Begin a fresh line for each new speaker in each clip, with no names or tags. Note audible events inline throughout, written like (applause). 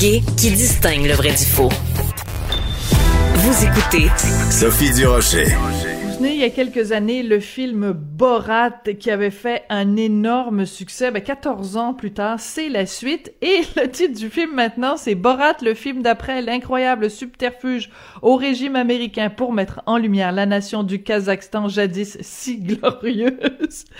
Qui distingue le vrai du faux. Vous écoutez
Sophie Durocher.
Il y a quelques années le film Borat qui avait fait un énorme succès. Ben, 14 ans plus tard, c'est la suite. Et (laughs) le titre du film maintenant, c'est Borat, le film d'après l'incroyable subterfuge au régime américain pour mettre en lumière la nation du Kazakhstan jadis si glorieuse. (laughs)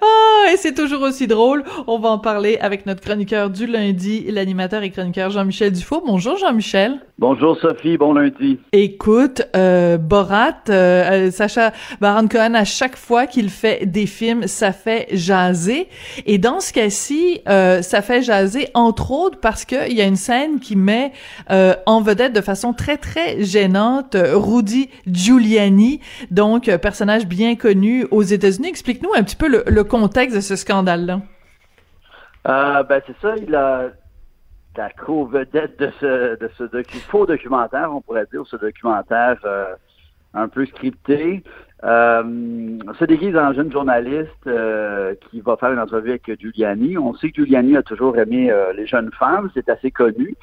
Ah, et c'est toujours aussi drôle. On va en parler avec notre chroniqueur du lundi, l'animateur et chroniqueur Jean-Michel Dufault. Bonjour Jean-Michel.
Bonjour Sophie, bon lundi.
Écoute, euh, Borat, euh, Sacha Baron Cohen, à chaque fois qu'il fait des films, ça fait jaser. Et dans ce cas-ci, euh, ça fait jaser entre autres parce qu'il y a une scène qui met euh, en vedette de façon très très gênante Rudy Giuliani, donc personnage bien connu aux États-Unis. Explique-nous un petit peu le, le contexte de ce scandale-là.
Euh, ben c'est ça, il a la co-vedette de ce, de ce faux documentaire, on pourrait dire, ce documentaire euh, un peu scripté, euh, se déguise en jeune journaliste euh, qui va faire une entrevue avec Giuliani. On sait que Giuliani a toujours aimé euh, les jeunes femmes, c'est assez connu.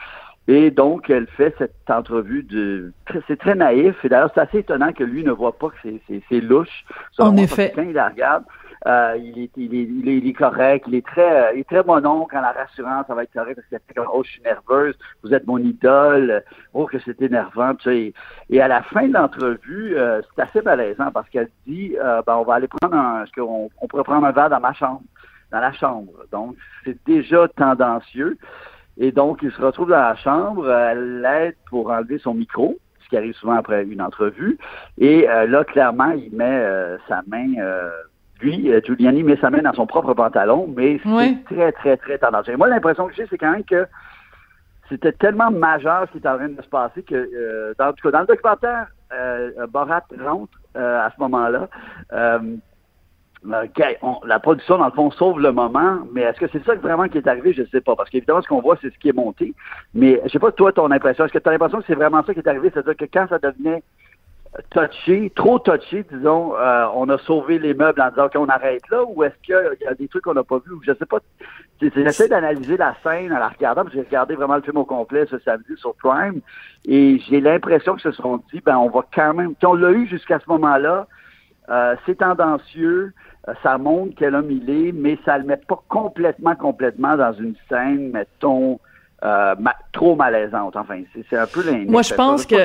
Et donc, elle fait cette entrevue de... C'est très naïf. Et d'ailleurs, c'est assez étonnant que lui ne voit pas que c'est louche.
En effet.
Quand il la regarde, euh, il, est, il, est, il, est, il, est, correct, il est très, il est très bon oncle quand la rassurance, ça va être correct parce qu'il fait comme oh je suis nerveuse, vous êtes mon idole, oh que c'est énervant, tu sais. Et à la fin de l'entrevue, euh, c'est assez malaisant parce qu'elle dit euh, ben on va aller prendre un, est-ce qu'on on pourrait prendre un verre dans ma chambre, dans la chambre. Donc c'est déjà tendancieux. Et donc il se retrouve dans la chambre, elle l'aide pour enlever son micro ce qui arrive souvent après une entrevue. Et là, clairement, il met sa main lui, euh, Giuliani met sa main dans son propre pantalon, mais c'est très, très, très tendancieux. Moi, l'impression que j'ai, c'est quand même que c'était tellement majeur ce qui est en train de se passer que, euh, dans, dans le documentaire, euh, Borat rentre à ce moment-là. la production, dans le fond, sauve le moment, mais est-ce que c'est ça vraiment qui est arrivé? Je ne sais pas, parce qu'évidemment, ce qu'on voit, c'est ce qui est monté. Mais je sais pas, toi, ton impression, est-ce que tu as l'impression que c'est vraiment ça qui est arrivé? C'est-à-dire que quand ça devenait touché, trop touché, disons, euh, on a sauvé les meubles en disant qu'on arrête là, ou est-ce qu'il y a des trucs qu'on n'a pas vus, je sais pas. J'essaie d'analyser la scène en la regardant, parce que j'ai regardé vraiment le film au complet ce samedi sur Prime, et j'ai l'impression que se sont dit, ben on va quand même, on l'a eu jusqu'à ce moment-là, euh, c'est tendancieux, euh, ça montre quel homme il est, mais ça le met pas complètement, complètement dans une scène, mettons, trop malaisante. Enfin, c'est un peu
Moi, je pense que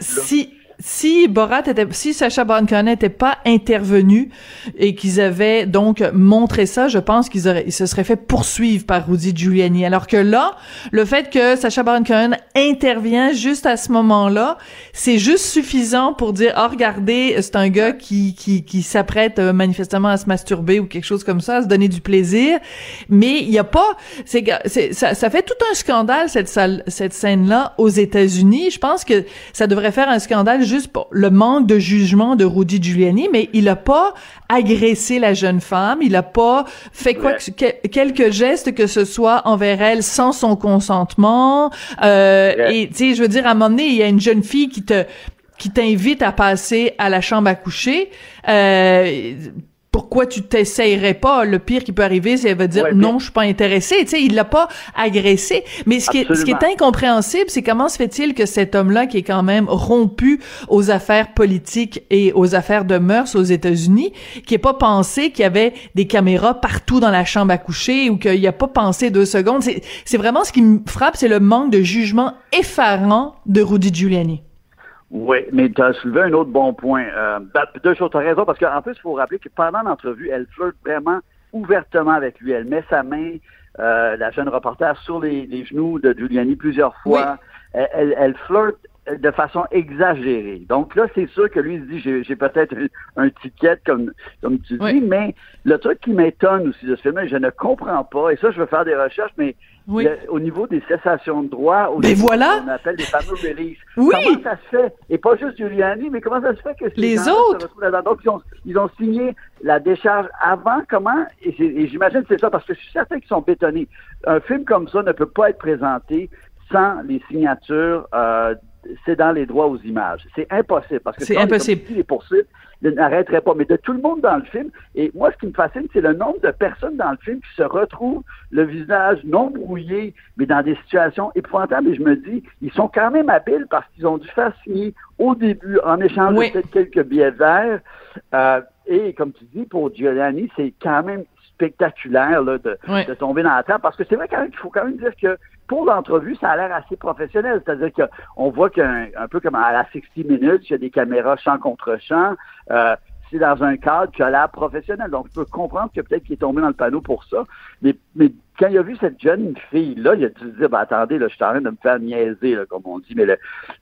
si si Borat était, si Sacha Baron Cohen n'était pas intervenu et qu'ils avaient donc montré ça, je pense qu'ils auraient, ils se seraient fait poursuivre par Rudy Giuliani. Alors que là, le fait que Sacha Baron Cohen intervient juste à ce moment-là, c'est juste suffisant pour dire, ah, regardez, c'est un gars qui, qui, qui s'apprête euh, manifestement à se masturber ou quelque chose comme ça, à se donner du plaisir. Mais il y a pas, c'est, ça, ça fait tout un scandale, cette salle, cette scène-là aux États-Unis. Je pense que ça devrait faire un scandale juste pour le manque de jugement de Rudy Giuliani, mais il a pas agressé la jeune femme, il a pas fait quoi que, quelques gestes que ce soit envers elle sans son consentement. Euh, et tu sais, je veux dire, à un moment donné, il y a une jeune fille qui te qui t'invite à passer à la chambre à coucher. Euh, pourquoi tu t'essayerais pas? Le pire qui peut arriver, c'est elle va dire non, je suis pas intéressé. Tu sais, il l'a pas agressé. Mais ce qui, est, ce qui est incompréhensible, c'est comment se fait-il que cet homme-là, qui est quand même rompu aux affaires politiques et aux affaires de mœurs aux États-Unis, qui ait pas pensé qu'il y avait des caméras partout dans la chambre à coucher ou qu'il a pas pensé deux secondes. C'est vraiment ce qui me frappe, c'est le manque de jugement effarant de Rudy Giuliani.
Oui, mais tu as soulevé un autre bon point. Euh, deux choses, tu as raison, parce qu'en plus, il faut rappeler que pendant l'entrevue, elle flirte vraiment ouvertement avec lui. Elle met sa main, euh, la jeune reporter, sur les, genoux de Giuliani plusieurs fois. Elle, elle, flirte de façon exagérée. Donc là, c'est sûr que lui, il se dit, j'ai peut-être un, ticket, comme, comme tu dis, mais le truc qui m'étonne aussi de ce film, je ne comprends pas, et ça, je veux faire des recherches, mais au niveau des cessations de droit, au
ben voilà.
on appelle des fameux releases. (laughs)
Oui.
Comment ça se fait? Et pas juste Giuliani, mais comment ça se fait que
les autres
se Donc, ils ont, ils ont signé la décharge avant, comment? Et, j'imagine que c'est ça, parce que je suis certain qu'ils sont bétonnés. Un film comme ça ne peut pas être présenté sans les signatures euh, c'est dans les droits aux images. C'est impossible parce que
c'est impossible.
les poursuites n'arrêteraient pas. Mais de tout le monde dans le film, et moi, ce qui me fascine, c'est le nombre de personnes dans le film qui se retrouvent le visage non brouillé, mais dans des situations épouvantables. Et je me dis, ils sont quand même habiles parce qu'ils ont dû faire signer au début, en échange de peut-être quelques billets verts. Euh, et comme tu dis, pour Giuliani, c'est quand même spectaculaire là, de, de, tomber dans la table. Parce que c'est vrai quand même qu'il faut quand même dire que pour l'entrevue, ça a l'air assez professionnel. C'est-à-dire qu'on voit qu'un un peu comme à la 60 minutes, il y a des caméras champ contre champ. Euh, c'est dans un cadre qui a l'air professionnel. Donc, je peux comprendre que peut-être qu'il est tombé dans le panneau pour ça. Mais, mais quand il a vu cette jeune fille-là, il a dû se dire, ben, attendez, là, je suis en train de me faire niaiser, là, comme on dit. Mais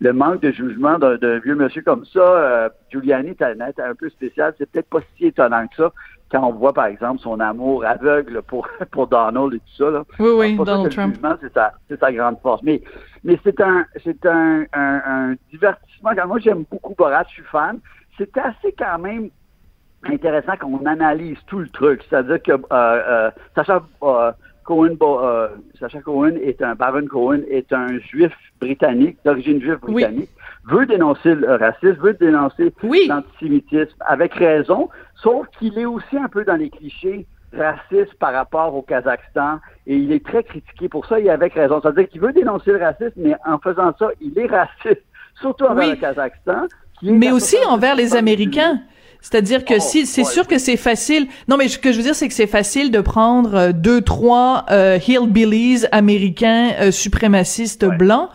le, manque de jugement d'un vieux monsieur comme ça, euh, Giuliani est un peu spécial. C'est peut-être pas si étonnant que ça quand on voit, par exemple, son amour aveugle pour, (laughs) pour Donald et tout ça, là.
Oui, oui, Donald Trump.
C'est sa, sa grande force. Mais, mais c'est un, c'est un, un, un, divertissement. Moi, j'aime beaucoup Borat, je suis fan. C'est assez quand même intéressant qu'on analyse tout le truc. C'est-à-dire que euh, euh, Sacha euh, Cohen, euh, Sacha Cohen est un Baron Cohen est un juif britannique d'origine juive britannique veut dénoncer le racisme, veut dénoncer l'antisémitisme avec raison, sauf qu'il est aussi un peu dans les clichés racistes par rapport au Kazakhstan et il est très critiqué pour ça et avec raison. C'est-à-dire qu'il veut dénoncer le racisme, mais en faisant ça, il est raciste, (laughs) surtout envers le Kazakhstan.
Mais aussi envers les Américains. C'est-à-dire que oh, si c'est sûr que c'est facile. Non, mais ce que je veux dire, c'est que c'est facile de prendre euh, deux, trois euh, hillbillies américains euh, suprémacistes blancs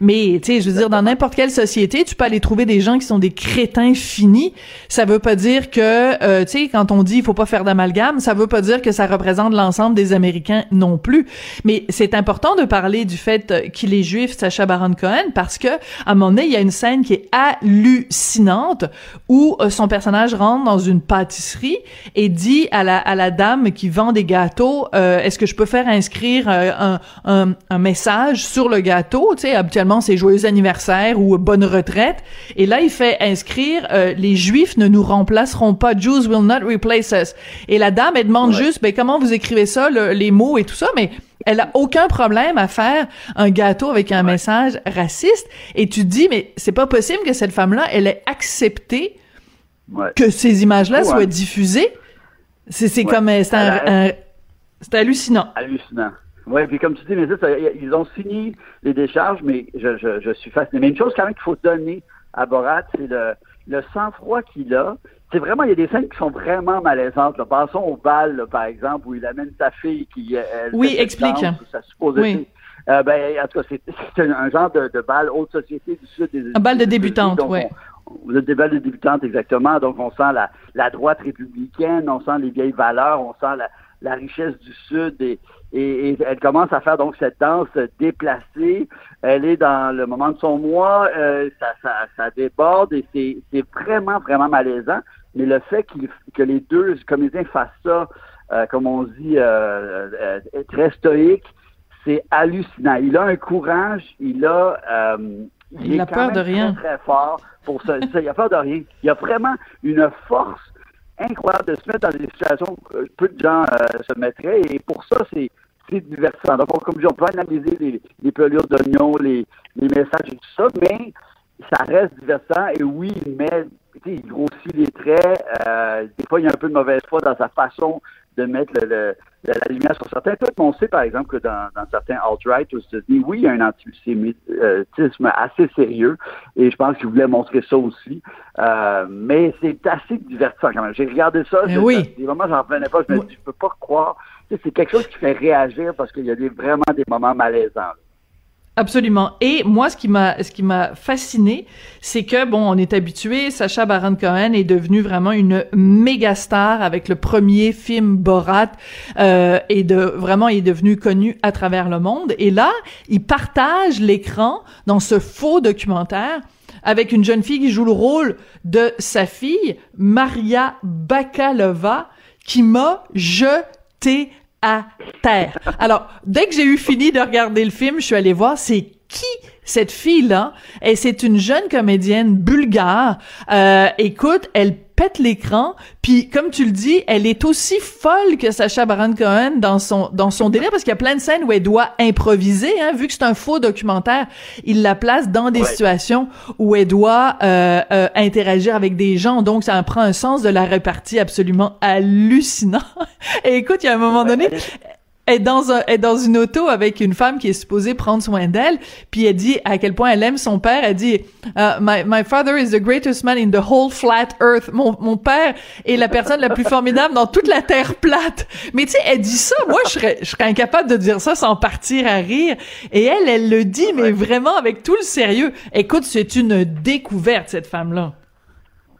mais, tu sais, je veux dire, dans n'importe quelle société, tu peux aller trouver des gens qui sont des crétins finis. Ça veut pas dire que, euh, tu sais, quand on dit il faut pas faire d'amalgame, ça veut pas dire que ça représente l'ensemble des Américains non plus. Mais c'est important de parler du fait euh, qu'il est juif, Sacha Baron Cohen, parce que, à un moment donné, il y a une scène qui est hallucinante où euh, son personnage rentre dans une pâtisserie et dit à la, à la dame qui vend des gâteaux, est-ce que je peux faire inscrire un, un, un, message sur le gâteau, tu sais, habituellement c'est joyeux anniversaire ou bonne retraite. Et là, il fait inscrire euh, les Juifs ne nous remplaceront pas. Jews will not replace us. Et la dame, elle demande juste, ben comment vous écrivez ça, les mots et tout ça, mais elle a aucun problème à faire un gâteau avec un message raciste. Et tu te dis, mais c'est pas possible que cette femme-là, elle ait accepté que ces images-là soient diffusées. C'est comme, c'est un, c'est hallucinant.
Hallucinant. Oui, puis comme tu dis, mais ça, ils ont signé les décharges, mais je, je, je suis fasciné. Mais une chose quand même qu'il faut donner à Borat, c'est le, le sang-froid qu'il a. C'est vraiment, il y a des scènes qui sont vraiment malaisantes. Là. Passons au bal, par exemple, où il amène sa fille qui... Elle,
oui, explique.
ça oui. Euh, ben, en tout cas, c'est un, genre de, de bal haute société du sud des
Un bal de débutante, oui.
Vous êtes des balles de débutante, exactement. Donc, on sent la, la droite républicaine, on sent les vieilles valeurs, on sent la, la richesse du Sud et, et, elle commence à faire donc cette danse déplacée. Elle est dans le moment de son mois, euh, ça, ça, ça, déborde et c'est vraiment, vraiment malaisant. Mais le fait que les deux comédiens fassent ça, euh, comme on dit, euh, euh, très stoïque, c'est hallucinant. Il a un courage, il a...
il, il a peur de rien.
Très, fort pour ça. il a peur de rien. Il a vraiment une force incroyable de se mettre dans des situations que peu de gens se mettraient. Et pour ça, c'est c'est divertissant. Donc, comme je dis, on peut analyser les, les pelures d'oignons, les, les messages et tout ça, mais ça reste divertissant. Et oui, mais il grossit les traits. Euh, des fois, il y a un peu de mauvaise foi dans sa façon de mettre le, la lumière sur certains trucs. On sait, par exemple, que dans, dans certains alt-right aux États-Unis, oui, il y a un antisémitisme assez sérieux. Et je pense qu'il voulait montrer ça aussi. Euh, mais c'est assez divertissant quand même. J'ai regardé ça.
Oui.
Vraiment, j'en revenais pas. Je me dis, je peux pas croire c'est quelque chose qui fait réagir parce qu'il y a des, vraiment des moments malaisants.
Absolument. Et moi, ce qui m'a, ce qui m'a fasciné, c'est que bon, on est habitué. Sacha Baron Cohen est devenu vraiment une méga star avec le premier film Borat, euh, et de vraiment, il est devenu connu à travers le monde. Et là, il partage l'écran dans ce faux documentaire avec une jeune fille qui joue le rôle de sa fille, Maria Bakalova, qui m'a jeté à terre. Alors, dès que j'ai eu fini de regarder le film, je suis allée voir c'est qui cette fille-là? Et c'est une jeune comédienne bulgare. Euh, écoute, elle pète l'écran. Puis comme tu le dis, elle est aussi folle que Sacha Baron Cohen dans son dans son délire parce qu'il y a plein de scènes où elle doit improviser. Hein, vu que c'est un faux documentaire, il la place dans des situations où elle doit euh, euh, interagir avec des gens. Donc ça prend un sens de la répartie absolument hallucinant. (laughs) Et écoute, il y a un moment donné, est dans un, est dans une auto avec une femme qui est supposée prendre soin d'elle, puis elle dit à quel point elle aime son père. Elle dit uh, my, my father is the greatest man in the whole flat earth. Mon, mon père est la personne la plus formidable dans toute la terre plate. Mais tu sais, elle dit ça. Moi, je serais, je serais incapable de dire ça sans partir à rire. Et elle, elle le dit, mais vraiment avec tout le sérieux. Écoute, c'est une découverte cette femme-là.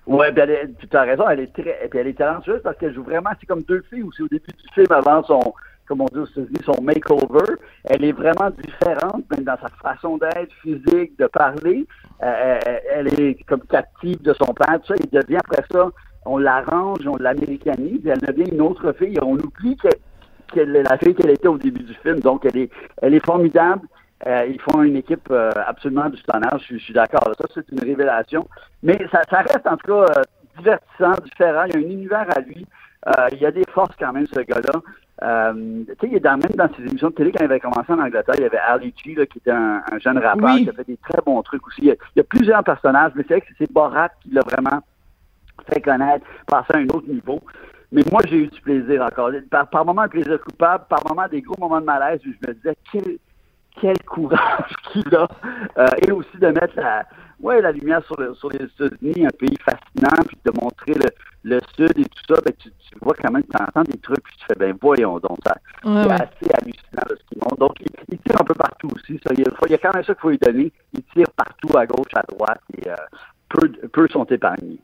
Ouais, ben tu as raison, elle est très, puis elle est talentueuse parce qu'elle joue vraiment, c'est comme deux filles aussi au début du film avant son, comme on dit aux États-Unis, son makeover. Elle est vraiment différente, même dans sa façon d'être, physique, de parler. Euh, euh, elle est comme captive de son père, tout ça. Il devient après ça, on l'arrange, on l'américanise, elle devient une autre fille. On oublie qu'elle est la fille qu'elle était au début du film. Donc, elle est, elle est formidable. Euh, ils font une équipe absolument du tonnage, je, suis d'accord. Ça, c'est une révélation. Mais ça reste en tout cas divertissant, différent. Il y a un univers à lui. il y a des forces quand même, ce gars-là. Euh, tu sais, même dans ses émissions de télé, quand il avait commencé en Angleterre, il y avait Ali G, là, qui était un, jeune rappeur, qui a fait des très bons trucs aussi. Il y a, plusieurs personnages, mais c'est vrai que c'est Borat qui l'a vraiment fait connaître, passer à un autre niveau. Mais moi, j'ai eu du plaisir encore. Par, par moments, un plaisir coupable, par moments, des gros moments de malaise où je me disais, quel, quel courage (laughs) qu'il a. Euh, et aussi de mettre la, ouais, la lumière sur, le, sur les États-Unis, un pays fascinant, puis de montrer le, le Sud et tout ça, ben, tu, tu vois quand même, tu entends des trucs, puis tu fais, ben voyons donc, ça, c'est assez hallucinant ce qu'ils montrent. Donc, il, tire un peu partout aussi, ça. Il, y a quand même ça qu'il faut lui donner. Il tire partout, à gauche, à droite, et euh, peu, peu sont épargnés.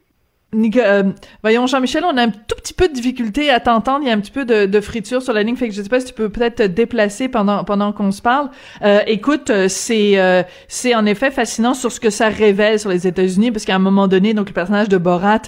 Euh, voyons, Jean-Michel, on a un tout petit peu de difficulté à t'entendre. Il y a un petit peu de, de, friture sur la ligne, fait que je sais pas si tu peux peut-être te déplacer pendant pendant qu'on se parle. Euh, écoute, euh, c'est euh, c'est en effet fascinant sur ce que ça révèle sur les États-Unis, parce qu'à un moment donné, donc le personnage de Borat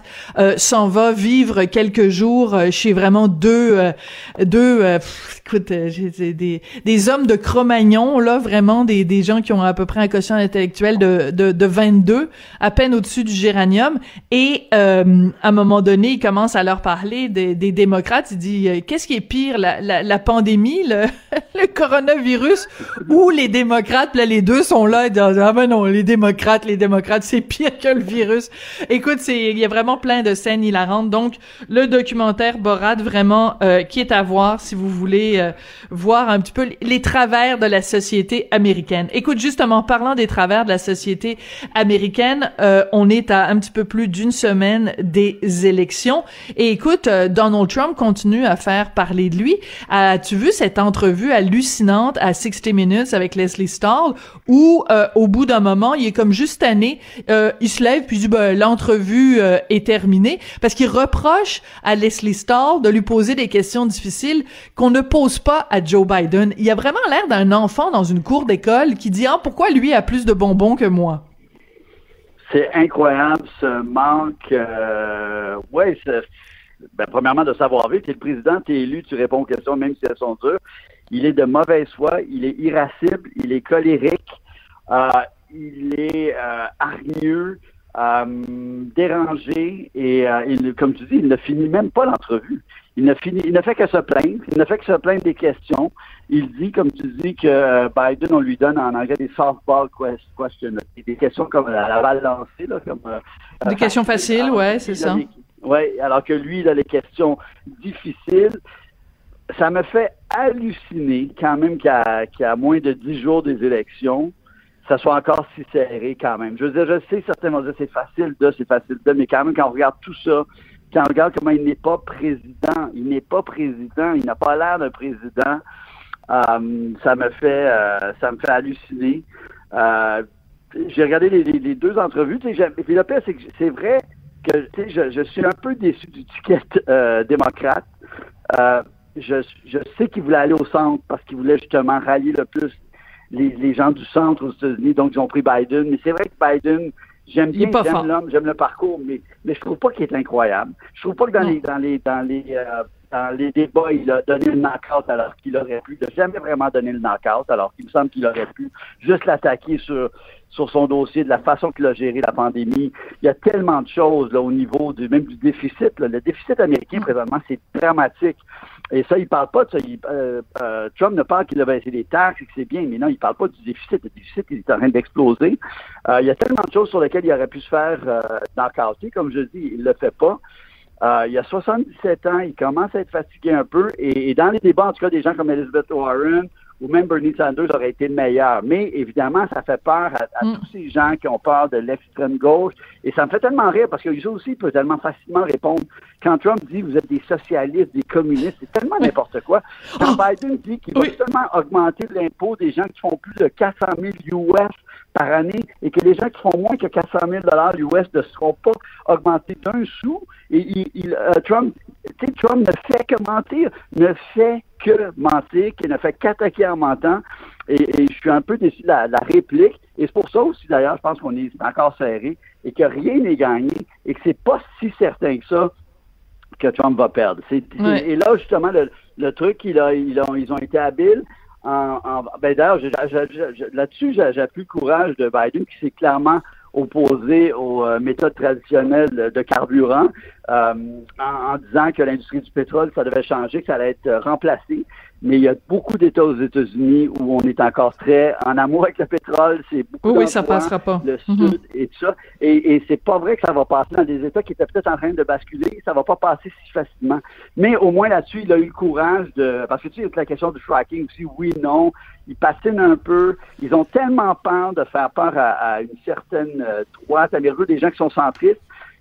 s'en va vivre quelques jours chez vraiment deux deux écoute, des des hommes de Cro-Magnon là, vraiment des des gens qui ont à peu près un quotient intellectuel de de, de 22, à peine au-dessus du géranium, et euh, à un moment donné, il commence à leur parler des, des démocrates. Il dit euh, qu'est-ce qui est pire, la, la, la pandémie, le, (laughs) le, coronavirus ou les démocrates? Là, les deux sont là. Ils disent ah ben non, les démocrates, les démocrates, c'est pire que le virus. Écoute, c'est il y a vraiment plein de scènes hilarantes. Donc le documentaire Borat, vraiment euh, qui est à voir si vous voulez voir un petit peu les travers de la société américaine. Écoute, justement, parlant des travers de la société américaine, on est à un petit peu plus d'une semaine des élections. Et écoute, euh, Donald Trump continue à faire parler de lui. As-tu vu cette entrevue hallucinante à 60 Minutes avec Leslie Stahl où, euh, au bout d'un moment, il est comme juste tanné, euh, il se lève puis dit, ben, l'entrevue est terminée parce qu'il reproche à Leslie Stahl de lui poser des questions difficiles qu'on ne pose pas à Joe Biden. Il a vraiment l'air d'un enfant dans une cour d'école qui dit, ah, pourquoi lui a plus de bonbons que moi?
C'est incroyable ce manque. Euh, ouais, ben, premièrement de savoir vivre. Tu es le président, tu es élu, tu réponds aux questions même si elles sont dures. Il est de mauvaise foi, il est irascible, il est colérique, euh, il est euh, hargneux, euh, dérangé et comme tu dis, il ne finit même pas l'entrevue. Il ne finit, il fait que se plaindre, il ne fait que se plaindre des questions. Il dit, comme tu dis, que euh, Biden, on lui donne en anglais des softball questions, des questions comme la, balle lancée, là, comme
des questions faciles, ouais, c'est ça.
Oui, alors que lui, il a les questions difficiles. Ça me fait halluciner quand même qu'à qu moins de dix jours des élections, ça soit encore si serré quand même. Je veux dire, je sais certainement dire c'est facile de, c'est facile de, mais quand même quand on regarde tout ça, quand on regarde comment il n'est pas président, il n'est pas président, il n'a pas l'air d'un président, euh, ça me fait euh, ça me fait halluciner. Euh, j'ai regardé les, deux entrevues, puis le pire, c'est que c'est vrai que je, suis un peu déçu du ticket démocrate. je sais qu'il voulait aller au centre parce qu'il voulait justement rallier le plus les, gens du centre aux États-Unis, donc ils ont pris Biden. Mais c'est vrai que Biden, j'aime bien, j'aime l'homme, j'aime le parcours, mais, mais je trouve pas qu'il est incroyable. Je trouve pas que dans les dans les dans les euh, dans les débats, il a donné le knockout alors qu'il aurait pu. Il n'a jamais vraiment donné le knockout alors qu'il me semble qu'il aurait pu juste l'attaquer sur sur son dossier, de la façon qu'il a géré la pandémie. Il y a tellement de choses là, au niveau du même du déficit. Le déficit américain, présentement, c'est dramatique. Et ça, il parle pas de ça. Euh, euh, Trump ne parle qu'il a baissé les taxes et que c'est bien, mais non, il parle pas du déficit. Le déficit, il est en train d'exploser. Euh, il y a tellement de choses sur lesquelles il aurait pu se faire euh, Comme je dis, il le fait pas. il y a 77 ans, il commence à être fatigué un peu. Et, et, dans les débats, en tout cas, des gens comme Elizabeth Warren ou même Bernie Sanders aurait été le meilleur. Mais évidemment, ça fait peur à, mm. tous ces gens qui ont peur de l'extrême gauche. Et ça me fait tellement rire parce que aussi peut tellement facilement répondre. Quand Trump dit vous êtes des socialistes, des communistes, c'est tellement n'importe quoi. Quand oh. Biden dit qu'il va seulement augmenter l'impôt des gens qui font plus de 400 000 US par année et que les gens qui font moins que 400 000 US ne seront pas augmentés d'un sou. Et il, euh, Trump, Trump ne fait que mentir, ne fait que mentir, qui ne fait qu'attaquer en mentant. Et, je suis un peu déçu de la, réplique. Et c'est pour ça aussi, d'ailleurs, je pense qu'on est encore serré et que rien n'est gagné et que c'est pas si certain que ça que Trump va perdre. Et là, justement, le, truc, il a, ils ont été habiles. En, ben d'ailleurs, là-dessus, j'appuie le courage de Biden qui s'est clairement opposé aux euh, méthodes traditionnelles de carburant euh, en, disant que l'industrie du pétrole, ça devait changer, que ça allait être remplacé mais il y a beaucoup d'États aux États-Unis où on est encore très en amour avec le pétrole. C'est beaucoup
oui, oui, ça passera pas.
Le mhm. Sud et tout ça. Et, et c'est pas vrai que ça va passer dans des États qui étaient peut-être en train de basculer. Ça va pas passer si facilement. Mais au moins là-dessus, il a eu le courage de. Parce que tu sais, la question du tracking aussi, oui, non. Ils patinent un peu. Ils ont tellement peur de faire peur à, une certaine euh, droite américaine, des gens qui sont centristes,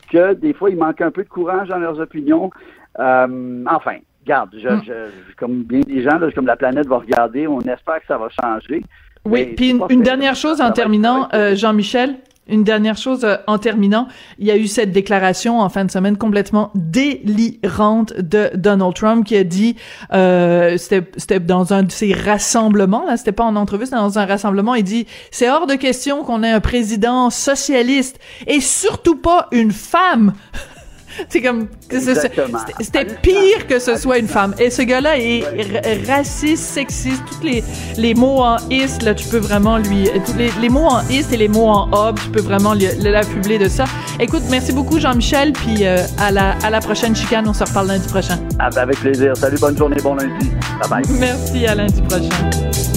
que des fois, il manque un peu de courage dans leurs opinions. Euh, enfin, Regarde, je, hmm. je, comme bien des gens, là, comme la planète va regarder, on espère que ça va changer.
Oui, puis une, dernière chose en terminant, euh, Jean-Michel, une dernière chose euh, en terminant, il y a eu cette déclaration en fin de semaine complètement délirante de Donald Trump qui a dit, euh, c'était dans un de ses rassemblements, là, c'était pas en entrevue, c'était dans un rassemblement, il dit, c'est hors de question qu'on ait un président socialiste et surtout pas une femme. (laughs) C'est comme c'était pire que ce soit une femme. Et ce gars-là est raciste, sexiste, tous les les mots en is là, tu peux vraiment lui tous les, les mots en is et les mots en ob, tu peux vraiment l'affubler de ça. Écoute, merci beaucoup Jean-Michel, puis euh, à la à la prochaine chicane, on se reparle lundi prochain.
Ah, ben avec plaisir. Salut, bonne journée, bon lundi. Bye bye.
Merci, à lundi prochain.